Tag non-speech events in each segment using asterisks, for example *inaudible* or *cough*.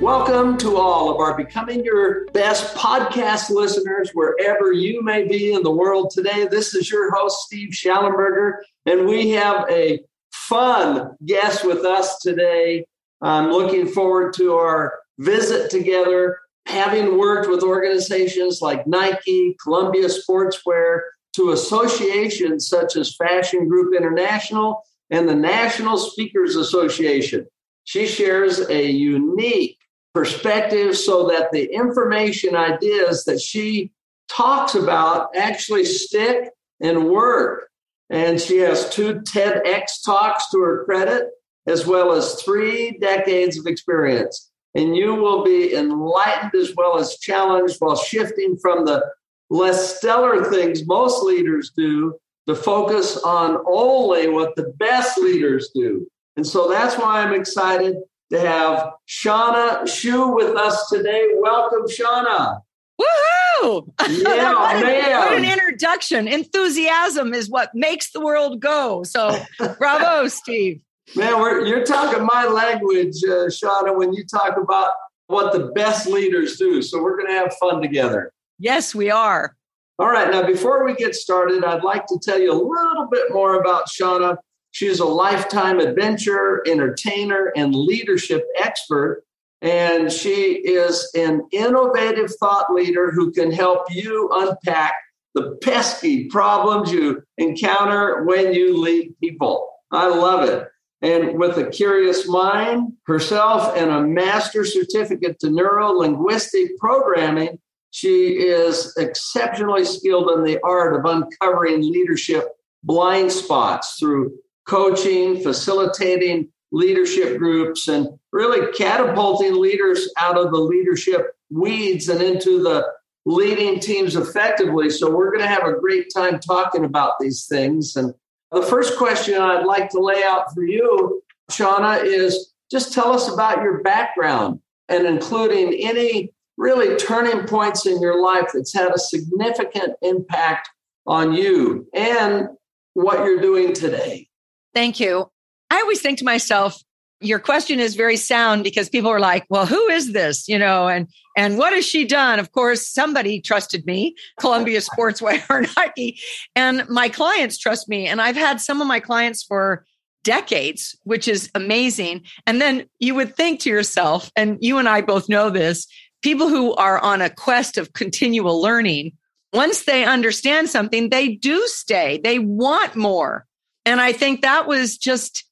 Welcome to all of our Becoming Your Best podcast listeners, wherever you may be in the world today. This is your host, Steve Shallenberger, and we have a fun guest with us today. I'm looking forward to our visit together, having worked with organizations like Nike, Columbia Sportswear, to associations such as Fashion Group International and the National Speakers Association. She shares a unique perspective so that the information ideas that she talks about actually stick and work. And she has two TEDx talks to her credit, as well as three decades of experience. And you will be enlightened as well as challenged while shifting from the less stellar things most leaders do to focus on only what the best leaders do. And so that's why I'm excited to have Shawna Schuh with us today. Welcome, Shawna. Woohoo! Yeah, *laughs* what, an, man. what an introduction. Enthusiasm is what makes the world go. So, bravo, *laughs* Steve. Man, you're talking my language, uh, Shawna, when you talk about what the best leaders do. So, we're going to have fun together. Yes, we are. All right. Now, before we get started, I'd like to tell you a little bit more about Shawna. She is a lifetime adventurer, entertainer, and leadership expert. And she is an innovative thought leader who can help you unpack the pesky problems you encounter when you lead people. I love it. And with a curious mind herself and a master's certificate to neuro linguistic programming, she is exceptionally skilled in the art of uncovering leadership blind spots through coaching, facilitating leadership groups, and really catapulting leaders out of the leadership weeds and into the leading teams effectively. So, we're going to have a great time talking about these things. And the first question I'd like to lay out for you, Shawna, is just tell us about your background and including any really turning points in your life that's had a significant impact on you and what you're doing today. Thank you. I always think to myself, your question is very sound because people are like, well, who is this? You know, and and what has she done? Of course, somebody trusted me, Columbia Sportswear *laughs* or Nike, and my clients trust me. And I've had some of my clients for decades, which is amazing. And then you would think to yourself, and you and I both know this, people who are on a quest of continual learning, once they understand something, they do stay. They want more. And I think that was just,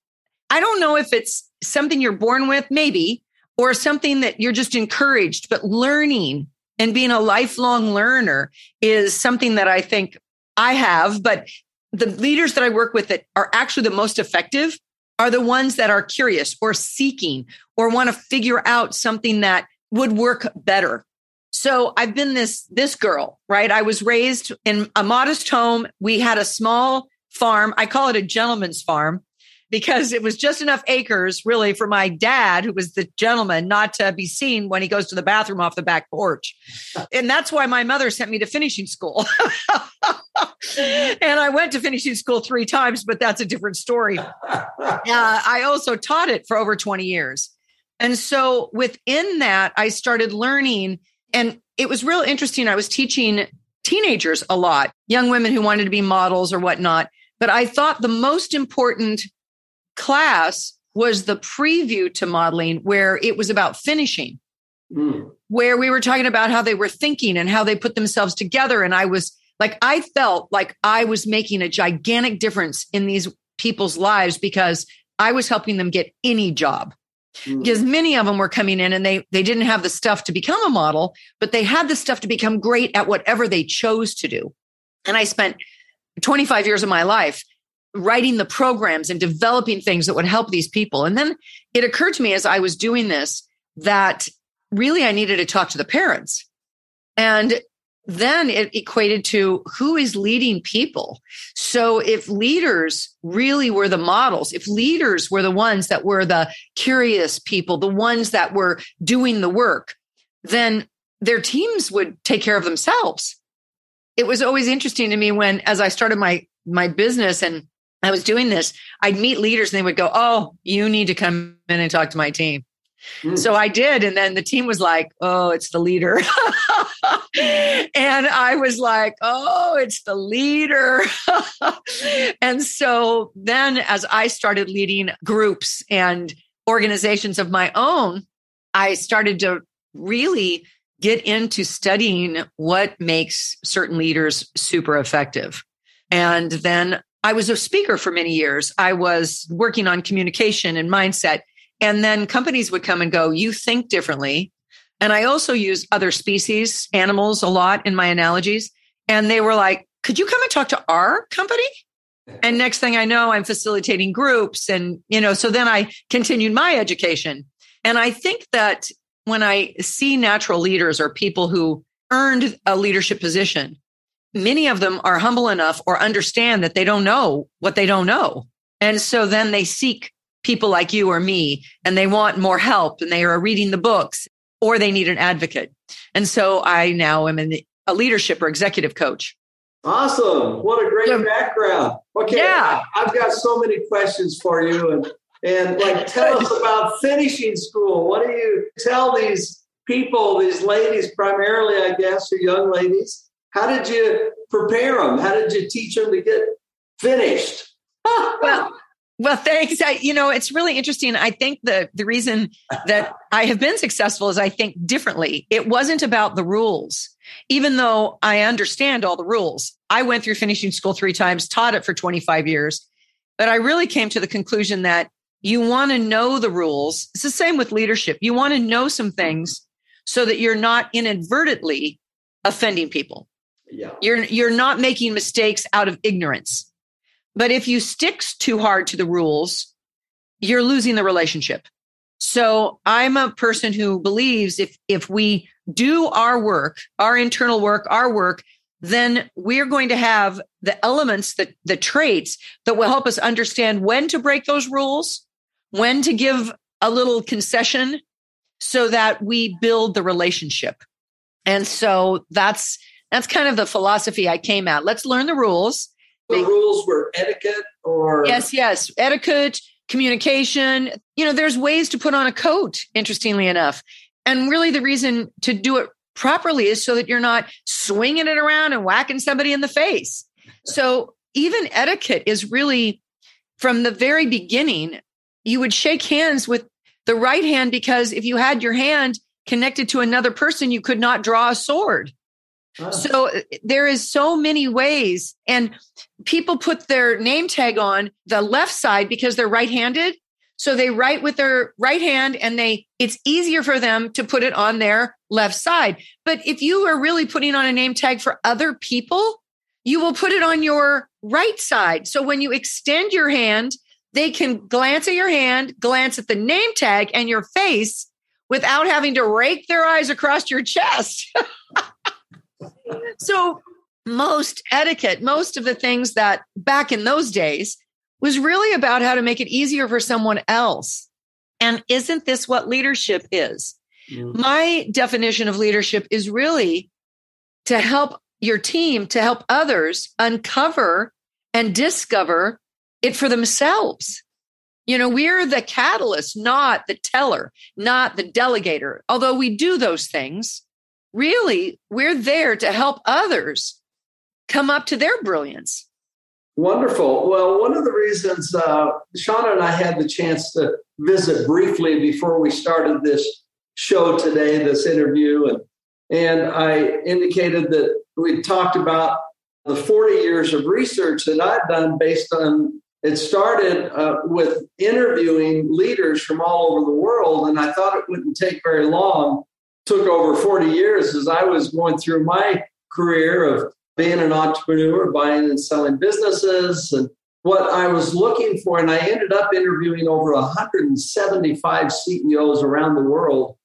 I don't know if it's something you're born with, maybe, or something that you're just encouraged, but learning and being a lifelong learner is something that I think I have. But the leaders that I work with that are actually the most effective are the ones that are curious or seeking or want to figure out something that would work better. So I've been this this girl, right? I was raised in a modest home. We had a small farm. I call it a gentleman's farm because it was just enough acres really for my dad, who was the gentleman, not to be seen when he goes to the bathroom off the back porch. *laughs* And that's why my mother sent me to finishing school. *laughs* and I went to finishing school three times, but that's a different story. *laughs* Uh, I also taught it for over 20 years. And so within that, I started learning, and it was real interesting. I was teaching teenagers a lot, young women who wanted to be models or whatnot. But I thought the most important class was the preview to modeling where it was about finishing, mm. where we were talking about how they were thinking and how they put themselves together. And I was like, I felt like I was making a gigantic difference in these people's lives because I was helping them get any job. Mm. Because many of them were coming in and they they didn't have the stuff to become a model, but they had the stuff to become great at whatever they chose to do. And I spent 25 years of my life writing the programs and developing things that would help these people. And then it occurred to me as I was doing this that really I needed to talk to the parents. And then it equated to who is leading people. So if leaders really were the models, if leaders were the ones that were the curious people, the ones that were doing the work, then their teams would take care of themselves. It was always interesting to me when, as I started my, my business and I was doing this, I'd meet leaders and they would go, Oh, you need to come in and talk to my team. Mm. So I did. And then the team was like, oh, it's the leader. *laughs* and I was like, oh, it's the leader. *laughs* and so then as I started leading groups and organizations of my own, I started to really get into studying what makes certain leaders super effective. And then I was a speaker for many years. I was working on communication and mindset. And then companies would come and go, you think differently. And I also use other species, animals a lot in my analogies. And they were like, could you come and talk to our company? And *laughs* next thing I know, I'm facilitating groups. And, you know, so then I continued my education. And I think that when I see natural leaders or people who earned a leadership position, many of them are humble enough or understand that they don't know what they don't know. And so then they seek people like you or me and they want more help and they are reading the books or they need an advocate. And so I now am in a leadership or executive coach. Awesome. What a great background. Okay. Yeah. I've got so many questions for you and and like *laughs* tell us about finishing school. What do you tell these people, these ladies primarily, I guess, or young ladies? How did you prepare them? How did you teach them to get finished? *laughs* well, well, thanks. I, you know, it's really interesting. I think the the reason that I have been successful is I think differently. It wasn't about the rules, even though I understand all the rules. I went through finishing school three times, taught it for 25 years, but I really came to the conclusion that you want to know the rules. It's the same with leadership. You want to know some things so that you're not inadvertently offending people. Yeah. You're you're not making mistakes out of ignorance. But if you stick too hard to the rules, you're losing the relationship. So I'm a person who believes if, if we do our work, our internal work, our work, then we're going to have the elements, the, the traits that will help us understand when to break those rules, when to give a little concession so that we build the relationship. And so that's, that's kind of the philosophy I came at. Let's learn the rules. The rules were etiquette or? Yes yes. Etiquette communication. You know there's ways to put on a coat interestingly enough. And really the reason to do it properly is so that you're not swinging it around and whacking somebody in the face. So even etiquette is really from the very beginning you would shake hands with the right hand because if you had your hand connected to another person you could not draw a sword so uh, there is so many ways and people put their name tag on the left side because they're right-handed. So they write with their right hand and they it's easier for them to put it on their left side. But if you are really putting on a name tag for other people, you will put it on your right side. So when you extend your hand, they can glance at your hand, glance at the name tag and your face without having to rake their eyes across your chest. *laughs* so most etiquette, most of the things that back in those days was really about how to make it easier for someone else. And isn't this what leadership is? Mm-hmm. My definition of leadership is really to help your team, to help others uncover and discover it for themselves. You know, we're the catalyst, not the teller, not the delegator. Although we do those things, really, we're there to help others come up to their brilliance. Wonderful. Well, one of the reasons uh, Shawna and I had the chance to visit briefly before we started this show today, this interview, and and I indicated that we talked about the 40 years of research that I've done based on it started uh, with interviewing leaders from all over the world, and I thought it wouldn't take very long. Took over 40 years as I was going through my career of being an entrepreneur, buying and selling businesses, and what I was looking for. And I ended up interviewing over 175 CEOs around the world.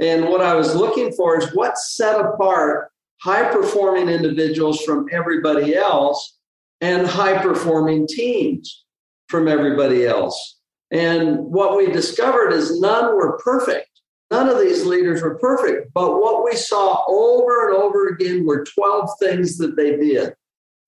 And what I was looking for is what set apart high performing individuals from everybody else and high performing teams from everybody else. And what we discovered is none were perfect. None of these leaders were perfect. But what we saw over and over again were 12 things that they did.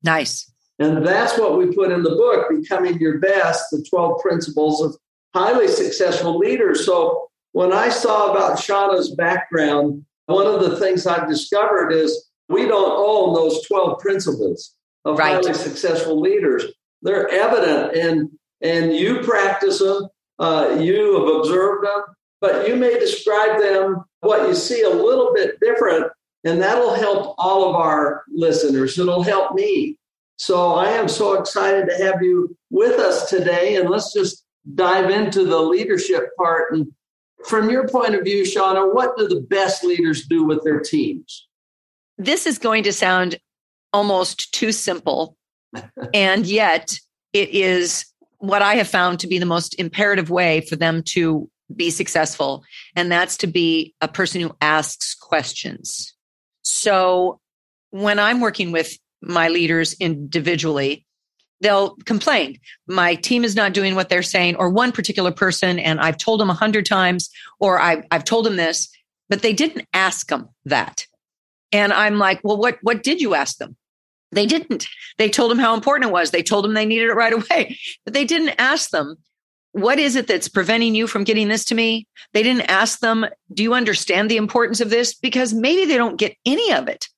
Nice. And that's what we put in the book, Becoming Your Best the 12 Principles of Highly Successful Leaders. So when I saw about Shawna's background, one of the things I've discovered is we don't own those 12 principles of right. highly successful leaders. They're evident and and you practice them, uh, you have observed them, but you may describe them what you see a little bit different, and that'll help all of our listeners. It'll help me. So I am so excited to have you with us today, and let's just dive into the leadership part. And from your point of view, Shawna, what do the best leaders do with their teams? This is going to sound almost too simple. and yet, it is what I have found to be the most imperative way for them to be successful. And that's to be a person who asks questions. So when I'm working with my leaders individually, they'll complain. My team is not doing what they're saying, or one particular person, and I've told them a hundred times, or I've, I've told them this, but they didn't ask them that. And I'm like, well, what, what did you ask them? They didn't. They told them how important it was. They told them they needed it right away, but they didn't ask them, what is it that's preventing you from getting this to me? They didn't ask them, do you understand the importance of this? Because maybe they don't get any of it.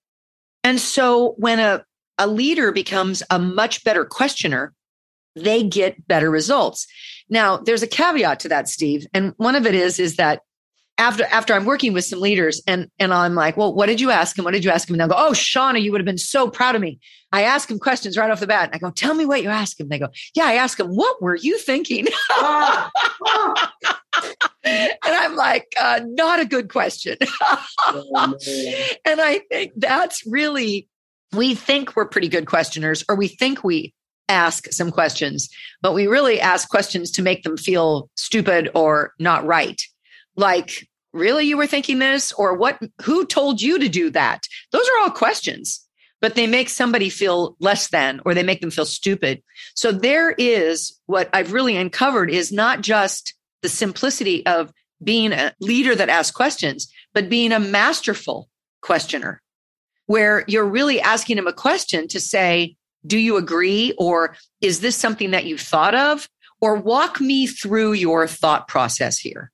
And so when a, a leader becomes a much better questioner, they get better results. Now, there's a caveat to that, Steve. And one of it is, is that after after I'm working with some leaders and and I'm like, well, what did you ask him? What did you ask him? And they'll go, oh, Shawna, you would have been so proud of me. I ask him questions right off the bat. I go, tell me what you asked him. They go, yeah, I ask him, what were you thinking? *laughs* and I'm like, uh, not a good question. *laughs* and I think that's really, we think we're pretty good questioners, or we think we ask some questions, but we really ask questions to make them feel stupid or not right like really you were thinking this? Or what who told you to do that? Those are all questions but they make somebody feel less than or they make them feel stupid. So there is what i've really uncovered is not just the simplicity of being a leader that asks questions but being a masterful questioner where you're really asking him a question to say do you agree? Or is this something that you've thought of? Or walk me through your thought process here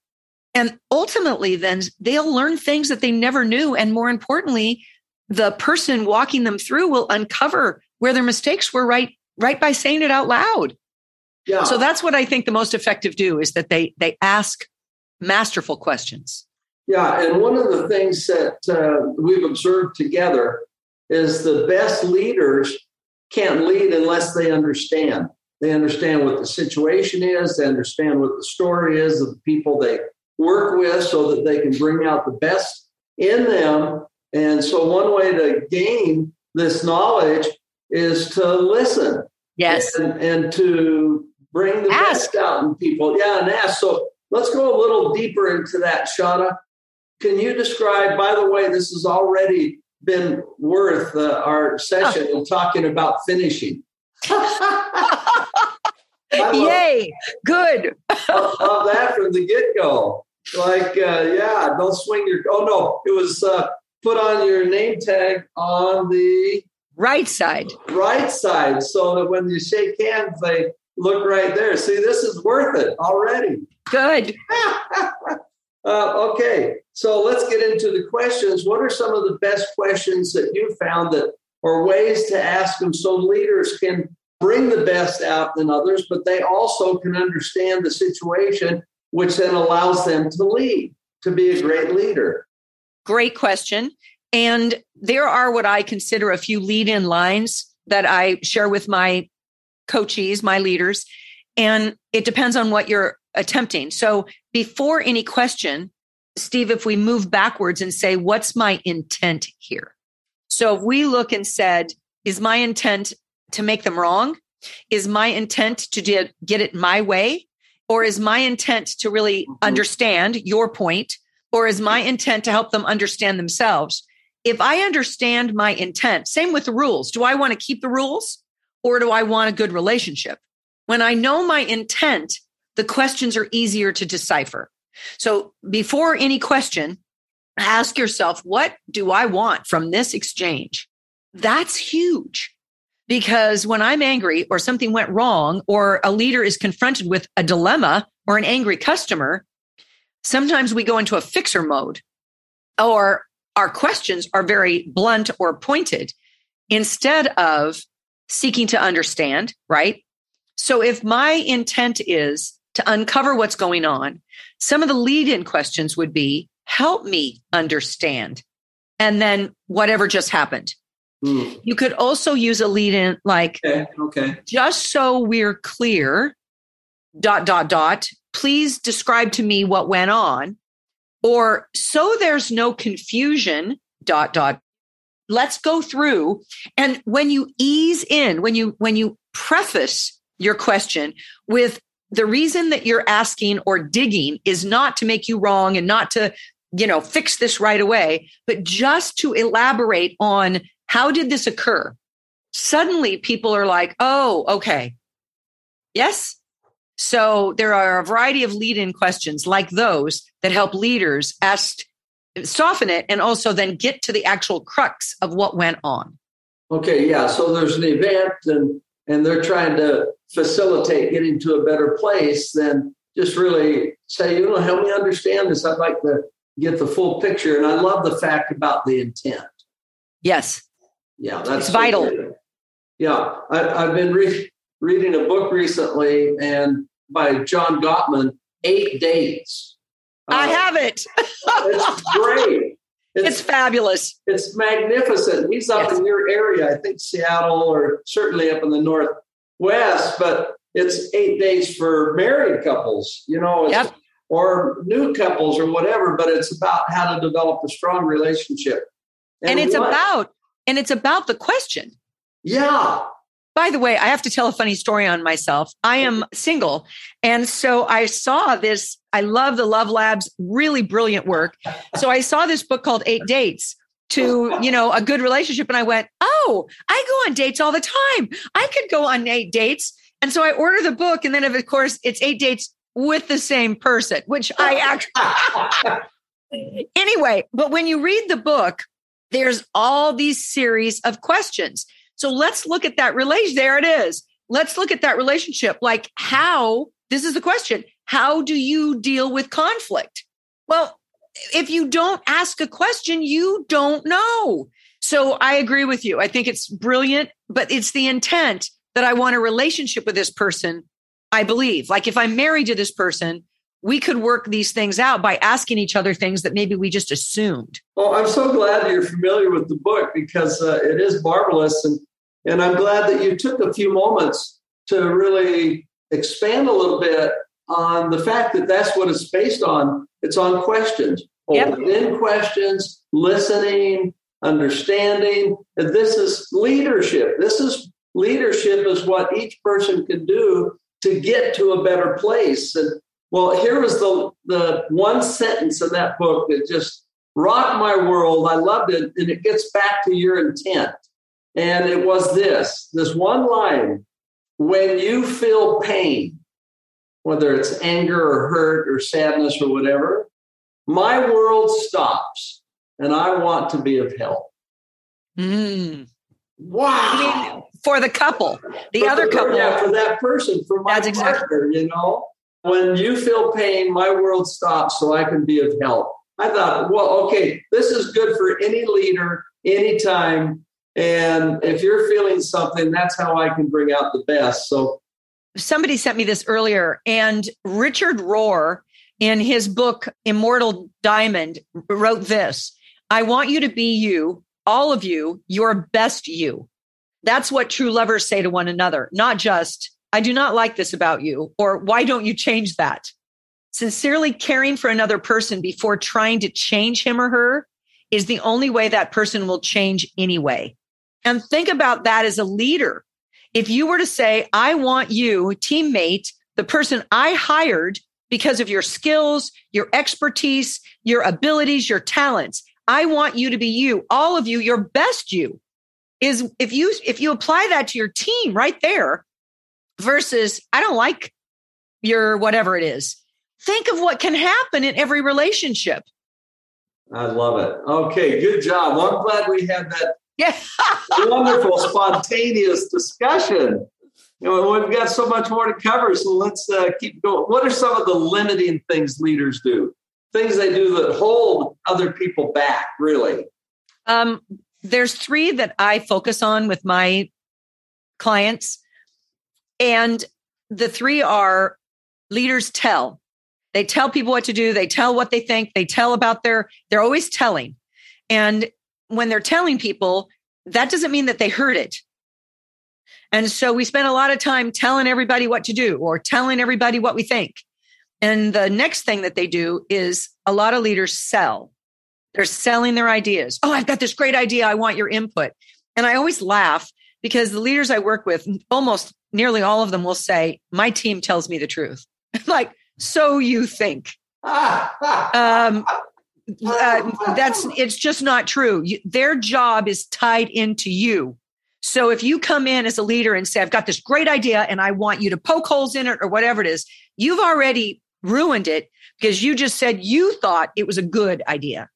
and ultimately, then they'll learn things that they never knew. And more importantly, the person walking them through will uncover where their mistakes were right, right by saying it out loud. Yeah. So that's what I think the most effective do is that they they ask masterful questions. Yeah, and one of the things that uh, we've observed together is the best leaders can't lead unless they understand. They understand what the situation is. They understand what the story is of the people they work with so that they can bring out the best in them. And so, one way to gain this knowledge is to listen. Yes. And, and to bring the ask. best out in people. Yeah, and ask. So, let's go a little deeper into that, Shawna. Can you describe, by the way, this has already been worth uh, our session oh. talking about finishing. *laughs* Yay! Good. I love that from the get go. Like, uh, yeah, don't swing your. Oh no, it was uh, put on your name tag on the right side. Right side, so that when you shake hands, they look right there. See, this is worth it already. Good. *laughs* uh, okay, so let's get into the questions. What are some of the best questions that you found that, or ways to ask them so leaders can bring the best out in others, but they also can understand the situation, which then allows them to lead, to be a great leader. Great question. And there are what I consider a few lead in lines that I share with my coachees, my leaders. And it depends on what you're attempting. So before any question, Steve, if we move backwards and say, what's my intent here? So if we look and said, is my intent to make them wrong? Is my intent to get it my way? Or is my intent to really mm-hmm. understand your point? Or is my intent to help them understand themselves? If I understand my intent, same with the rules. Do I want to keep the rules or do I want a good relationship? When I know my intent, the questions are easier to decipher. So before any question, ask yourself, what do I want from this exchange? That's huge because when I'm angry or something went wrong or a leader is confronted with a dilemma or an angry customer, sometimes we go into a fixer mode or our questions are very blunt or pointed instead of seeking to understand, right? So if my intent is to uncover what's going on, some of the lead in questions would be help me understand. And then whatever just happened. Mm. You could also use a lead in like, okay, okay. Just so we're clear, dot, dot, dot, please describe to me what went on. Or so there's no confusion, dot, dot. Let's go through. And when you ease in, when you, when you preface your question with the reason that you're asking or digging is not to make you wrong and not to, you know, fix this right away, but just to elaborate on how did this occur? Suddenly people are like, oh, okay. Yes. So there are a variety of lead in questions like those that help leaders ask, soften it, and also then get to the actual crux of what went on. Okay. Yeah. So there's an event and, and they're trying to facilitate getting to a better place. Then just really say, you know, help me understand this. I'd like to get the full picture. And I love the fact about the intent. Yes. Yeah, that's it's vital. Yeah, I, have been re- reading a book recently, and by John Gottman, Eight Dates. I uh, have it. it's *laughs* great. It's, it's, fabulous. It's magnificent. He's up yes. in your area, I think Seattle, or certainly up in the northwest. But it's eight days for married couples, you know, yep. or new couples or whatever. But it's about how to develop a strong relationship. And, and it's what? about and it's about the question. Yeah. By the way, I have to tell a funny story on myself. I am single. And so I saw this. I love the Love Labs, really brilliant work. So I saw this book called Eight Dates to, you know, a good relationship. And I went, oh, I go on dates all the time. I could go on eight dates. And so I order the book. And then, of course, it's eight dates with the same person, which I actually. *laughs* anyway, but when you read the book, there's all these series of questions. So let's look at that relation. There it is. Let's look at that relationship. Like, how, this is the question how do you deal with conflict? Well, if you don't ask a question, you don't know. So I agree with you. I think it's brilliant, but it's the intent that I want a relationship with this person. I believe, like, if I'm married to this person, we could work these things out by asking each other things that maybe we just assumed. Well, I'm so glad you're familiar with the book because uh, it is marvelous. And, and I'm glad that you took a few moments to really expand a little bit on the fact that that's what it's based on. It's on questions, yep. in questions, listening, understanding. And this is leadership. This is leadership is what each person can do to get to a better place. And well, here was the, the one sentence in that book that just rocked my world. I loved it. And it gets back to your intent. And it was this this one line when you feel pain, whether it's anger or hurt or sadness or whatever, my world stops and I want to be of help. Mm. Wow. for the couple, the for other the, couple. Yeah, for that person, for my That's partner, exactly. you know? When you feel pain, my world stops so I can be of help. I thought, well, okay, this is good for any leader, anytime. And if you're feeling something, that's how I can bring out the best. So somebody sent me this earlier, and Richard Rohr, in his book Immortal Diamond, wrote this I want you to be you, all of you, your best you. That's what true lovers say to one another, not just, I do not like this about you, or why don't you change that? Sincerely caring for another person before trying to change him or her is the only way that person will change anyway. And think about that as a leader. If you were to say, I want you, teammate, the person I hired because of your skills, your expertise, your abilities, your talents, I want you to be you, all of you, your best you is if you if you apply that to your team right there versus I don't like your whatever it is. Think of what can happen in every relationship. I love it. Okay, good job. Well, I'm glad we had that yeah. *laughs* wonderful, spontaneous discussion. You know, we've got so much more to cover, so let's uh, keep going. What are some of the limiting things leaders do? Things they do that hold other people back, really? Um, there's three that I focus on with my clients. And the three are leaders tell. They tell people what to do, they tell what they think, they tell about their, they're always telling. And when they're telling people, that doesn't mean that they heard it. And so we spend a lot of time telling everybody what to do or telling everybody what we think. And the next thing that they do is a lot of leaders sell. They're selling their ideas. Oh, I've got this great idea. I want your input. And I always laugh because the leaders I work with, almost nearly all of them will say, My team tells me the truth. *laughs* like, so you think. *laughs* um, uh, that's *laughs* it's just not true. You, their job is tied into you. So if you come in as a leader and say, I've got this great idea and I want you to poke holes in it or whatever it is, you've already ruined it because you just said you thought it was a good idea.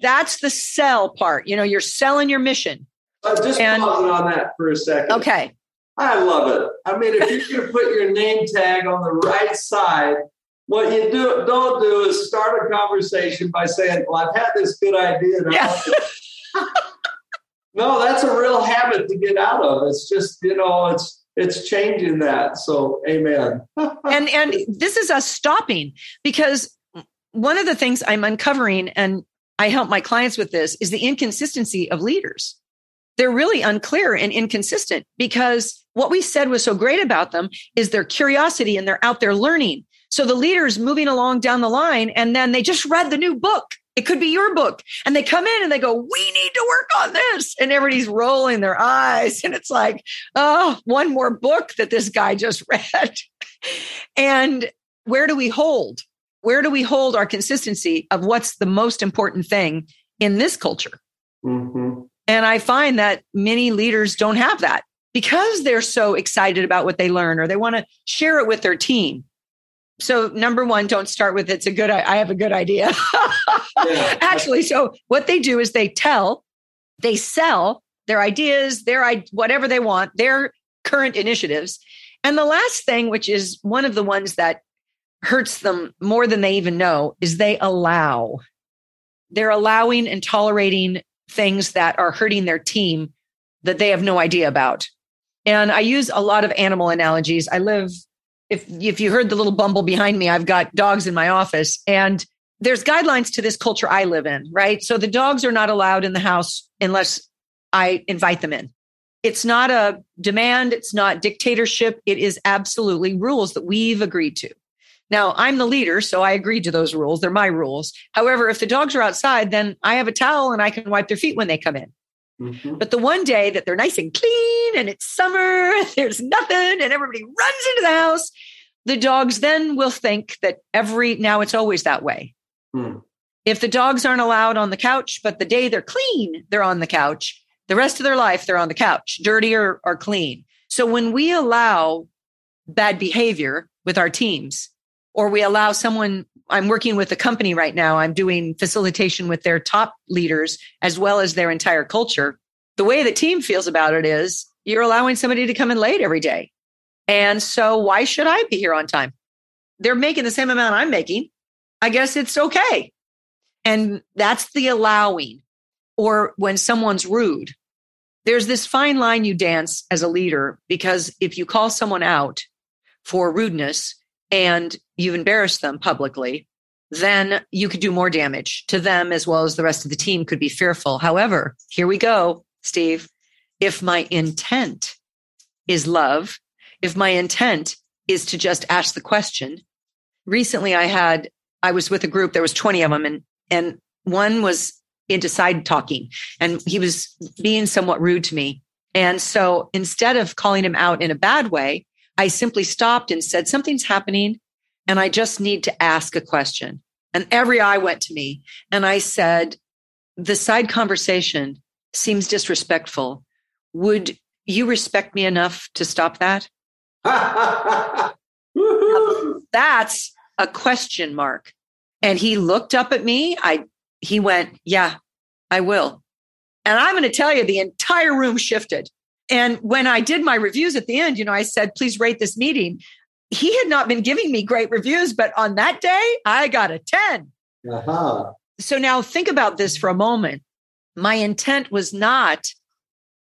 That's the sell part. You know, you're selling your mission. Uh, just and, pausing on that for a second. Okay. I love it. I mean, if you're going to put your name tag on the right side, what you do don't do is start a conversation by saying, "Well, I've had this good idea." Yeah. *laughs* no, that's a real habit to get out of. It's just you know, it's it's changing that. So, amen. *laughs* and and this is us stopping because one of the things I'm uncovering, and I help my clients with this, is the inconsistency of leaders. They're really unclear and inconsistent because what we said was so great about them is their curiosity and they're out there learning. So the leader's moving along down the line and then they just read the new book. It could be your book. And they come in and they go, We need to work on this. And everybody's rolling their eyes. And it's like, Oh, one more book that this guy just *laughs* read. and where do we hold? where do we hold our consistency of what's the most important thing in this culture? Mm-hmm. And I find that many leaders don't have that because they're so excited about what they learn or they want to share it with their team. So number one, don't start with it's a good. I have a good idea. yeah. *laughs* Actually, so what they do is they tell, they sell their ideas, their whatever they want, their current initiatives. And the last thing, which is one of the ones that hurts them more than they even know is they allow. They're allowing and tolerating things that are hurting their team that they have no idea about. And I use a lot of animal analogies. I live if if you heard the little bumble behind me, I've got dogs in my office and there's guidelines to this culture I live in, right? So the dogs are not allowed in the house unless I invite them in. It's not a demand, it's not dictatorship, it is absolutely rules that we've agreed to. Now, I'm the leader, so I agreed to those rules. They're my rules. However, if the dogs are outside, then I have a towel and I can wipe their feet when they come in. Mm-hmm. But the one day that they're nice and clean and it's summer, *laughs* there's nothing, and everybody runs into the house, the dogs then will think that every now it's always that way. Mm. If the dogs aren't allowed on the couch, but the day they're clean, they're on the couch, the rest of their life, they're on the couch, dirty or, or clean. So when we allow bad behavior with our teams, or we allow someone i'm working with a company right now i'm doing facilitation with their top leaders as well as their entire culture. The way the team feels about it is you're allowing somebody to come in late every day. And so why should i be here on time? They're making the same amount i'm making. I guess it's okay. And that's the allowing. Or when someone's rude there's this fine line you dance as a leader because if you call someone out for rudeness and you've embarrassed them publicly, then you could do more damage to them as well as the rest of the team could be fearful. However, here we go, Steve. If my intent is love, if my intent is to just ask the question, recently I had, I was with a group, there was 20 of them and, and one was into side talking and he was being somewhat rude to me. And so instead of calling him out in a bad way, I simply stopped and said, something's happening and I just need to ask a question. And every eye went to me. And I said, the side conversation seems disrespectful. Would you respect me enough to stop that? *laughs* That's a question mark. And he looked up at me. I he went, Yeah, I will. And I'm going to tell you, the entire room shifted. And when I did my reviews at the end, you know, I said, please rate this meeting. He had not been giving me great reviews, but on that day, I got a 10. Uh-huh. So now think about this for a moment. My intent was not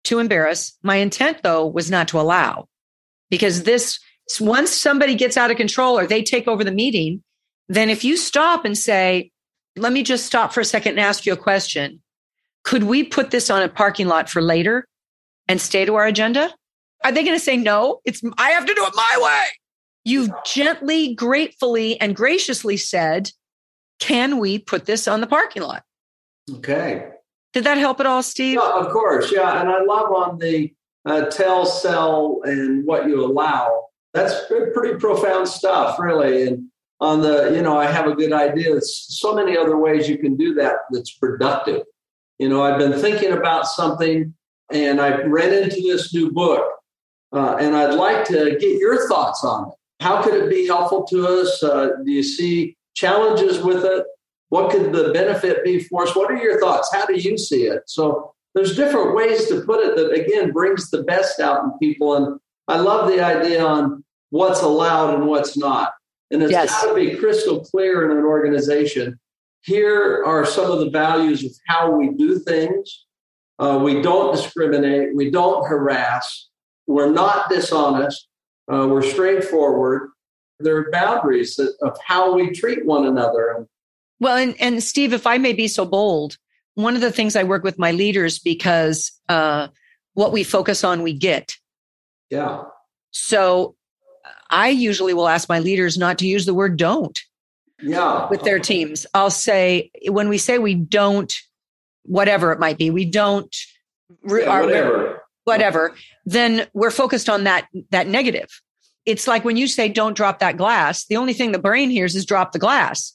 to embarrass. My intent, though, was not to allow because this, once somebody gets out of control or they take over the meeting, then if you stop and say, let me just stop for a second and ask you a question. Could we put this on a parking lot for later and stay to our agenda? Are they going to say no? It's I have to do it my way. You've gently, gratefully, and graciously said, "Can we put this on the parking lot?" Okay. Did that help at all, Steve? Yeah, of course. Yeah, and I love on the uh, tell, sell, and what you allow. That's pretty profound stuff, really. And on the, you know, I have a good idea. There's so many other ways you can do that that's productive. You know, I've been thinking about something and I ran into this new book, uh, and I'd like to get your thoughts on it. How could it be helpful to us? Uh, do you see challenges with it? What could the benefit be for us? What are your thoughts? How do you see it? So there's different ways to put it that again brings the best out in people. And I love the idea on what's allowed and what's not. And it's yes. got to be crystal clear in an organization. Here are some of the values of how we do things. Uh, we don't discriminate. We don't harass. We're not dishonest. Uh, we're straightforward. There are boundaries that, of how we treat one another. Well, and, and Steve, if I may be so bold, one of the things I work with my leaders because uh, what we focus on, we get. Yeah. So I usually will ask my leaders not to use the word don't. Yeah. With their teams. I'll say, when we say we don't, whatever it might be, we don't, yeah, whatever. whatever, then we're focused on that, that negative. It's like when you say don't drop that glass, the only thing the brain hears is drop the glass.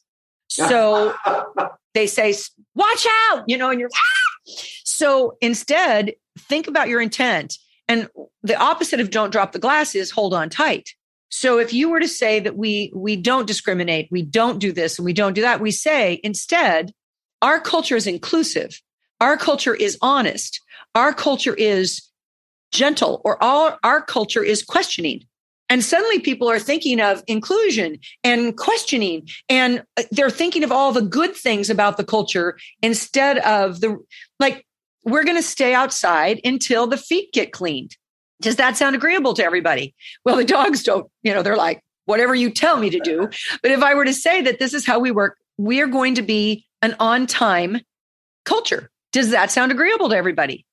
So *laughs* they say, watch out, you know, and you're, ah! so instead, think about your intent. And the opposite of don't drop the glass is hold on tight. So if you were to say that we we don't discriminate, we don't do this and we don't do that, we say instead our culture is inclusive. Our culture is honest. Our culture is gentle or all our culture is questioning. And suddenly people are thinking of inclusion and questioning and uh, they're thinking of all the good things about the culture instead of the like we're going to stay outside until the feet get cleaned. Does that sound agreeable to everybody? Well, the dogs don't, you know, they're like, whatever you tell me to do. But if I were to say that this is how we work, we're going to be an on time culture. Does that sound agreeable to everybody?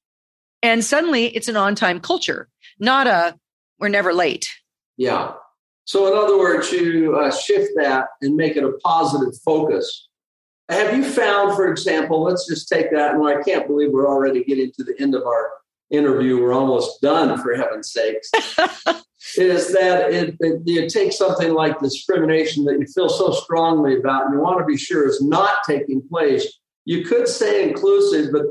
And suddenly it's an on time culture, not a we're never late. Yeah. So, in other words, you uh, shift that and make it a positive focus. Have you found, for example, let's just take that, and I can't believe we're already getting to the end of our interview, we're almost done for heaven's sakes, *laughs* is that it, it, you take something like discrimination that you feel so strongly about and you want to be sure is not taking place. You could say inclusive, but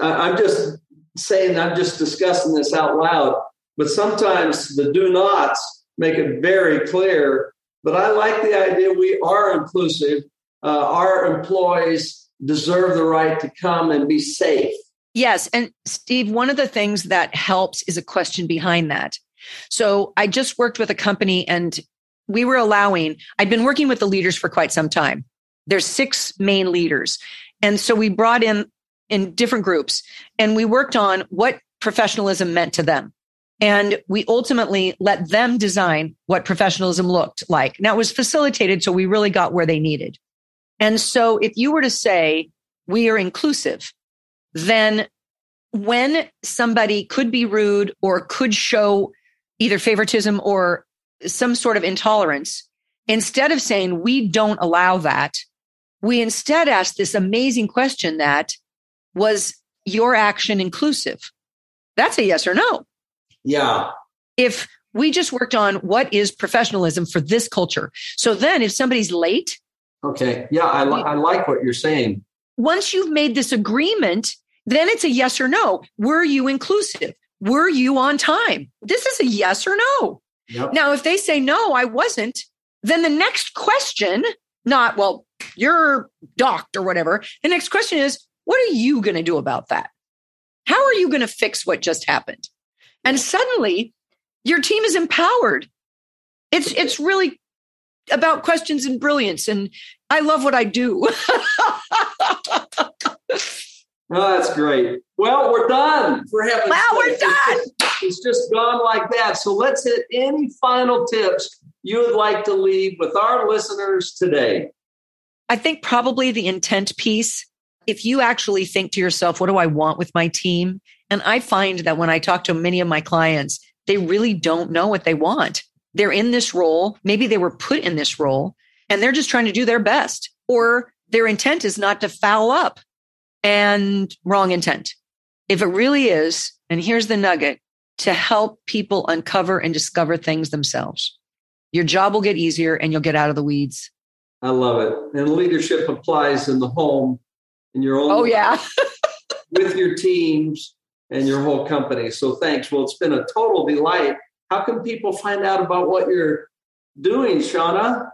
I'm just saying, I'm just discussing this out loud. But sometimes the do nots make it very clear. But I like the idea we are inclusive. Uh, our employees deserve the right to come and be safe Yes. And Steve, one of the things that helps is a question behind that. So I just worked with a company and we were allowing, I'd been working with the leaders for quite some time. There's six main leaders. And so we brought in in different groups and we worked on what professionalism meant to them. And we ultimately let them design what professionalism looked like. Now it was facilitated so we really got where they needed. And so if you were to say we are inclusive, then when somebody could be rude or could show either favoritism or some sort of intolerance, instead of saying we don't allow that, we instead ask this amazing question that was your action inclusive? That's a yes or no. Yeah. If we just worked on what is professionalism for this culture. So then if somebody's late. Okay. Yeah. I, li- I like what you're saying. Once you've made this agreement, then it's a yes or no. Were you inclusive? Were you on time? This is a yes or no. Yep. Now, if they say no, I wasn't, then the next question, not, well, you're docked or whatever. The next question is, what are you going to do about that? How are you going to fix what just happened? And suddenly your team is empowered. It's, it's really about questions and brilliance. And I love what I do. *laughs* Oh, that's great. Well, we're done for heaven's Wow, we're done. It's just gone like that. So let's hit any final tips you would like to leave with our listeners today. I think probably the intent piece. If you actually think to yourself, what do I want with my team? And I find that when I talk to many of my clients, they really don't know what they want. They're in this role. Maybe they were put in this role and they're just trying to do their best or their intent is not to foul up and wrong intent. If it really is, and here's the nugget to help people uncover and discover things themselves, your job will get easier and you'll get out of the weeds. I love it. And leadership applies in the home, in your own. Oh, yeah. *laughs* with your teams and your whole company. So thanks. Well, it's been a total delight. How can people find out about what you're doing, Shawna?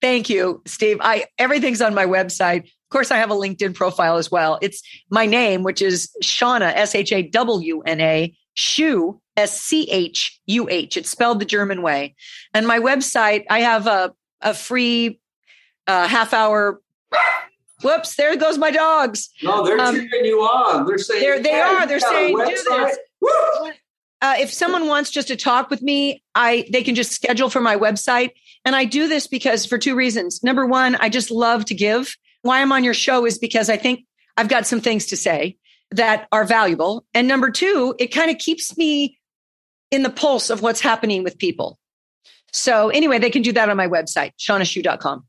Thank you, Steve. I everything's on my website, course, I have a LinkedIn profile as well. It's my name, which is Shawna, S H A W N A, Schuh, S C H U H. It's spelled the German way. And my website, I have a, a free uh, half hour. Whoops, there goes my dogs. No, they're um, cheering you on. They're saying, they're, they are. They're saying, do this. Uh, if someone wants just to talk with me, I they can just schedule for my website. And I do this because for two reasons. Number one, I just love to give why I'm on your show is because I think I've got some things to say that are valuable. And number two, it kind of keeps me in the pulse of what's happening with people. So anyway, they can do that on my website, shawnaschuh.com.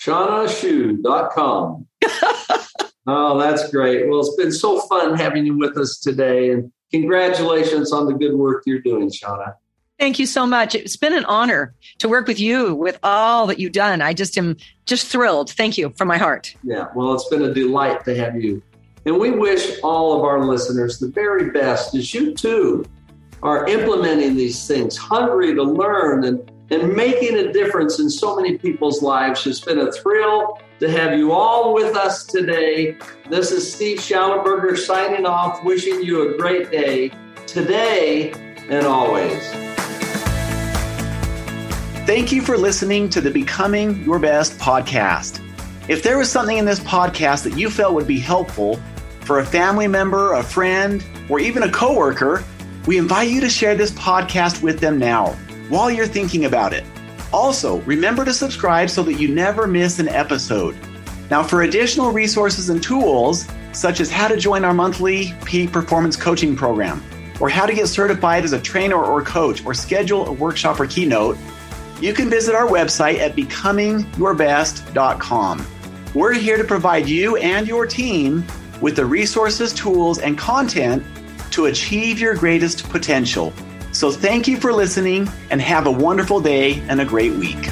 shawnaschuh.com. *laughs* oh, that's great. Well, it's been so fun having you with us today. And congratulations on the good work you're doing, Shawna. Thank you so much. It's been an honor to work with you with all that you've done. I just am just thrilled. Thank you from my heart. Yeah, well, it's been a delight to have you. And we wish all of our listeners the very best as you too are implementing these things, hungry to learn and, and making a difference in so many people's lives. It's been a thrill to have you all with us today. This is Steve Shallenberger signing off, wishing you a great day today and always. Thank you for listening to the Becoming Your Best podcast. If there was something in this podcast that you felt would be helpful for a family member, a friend, or even a coworker, we invite you to share this podcast with them now while you're thinking about it. Also, remember to subscribe so that you never miss an episode. Now, for additional resources and tools, such as how to join our monthly peak performance coaching program, or how to get certified as a trainer or coach, or schedule a workshop or keynote, you can visit our website at becomingyourbest.com. We're here to provide you and your team with the resources, tools, and content to achieve your greatest potential. So, thank you for listening and have a wonderful day and a great week.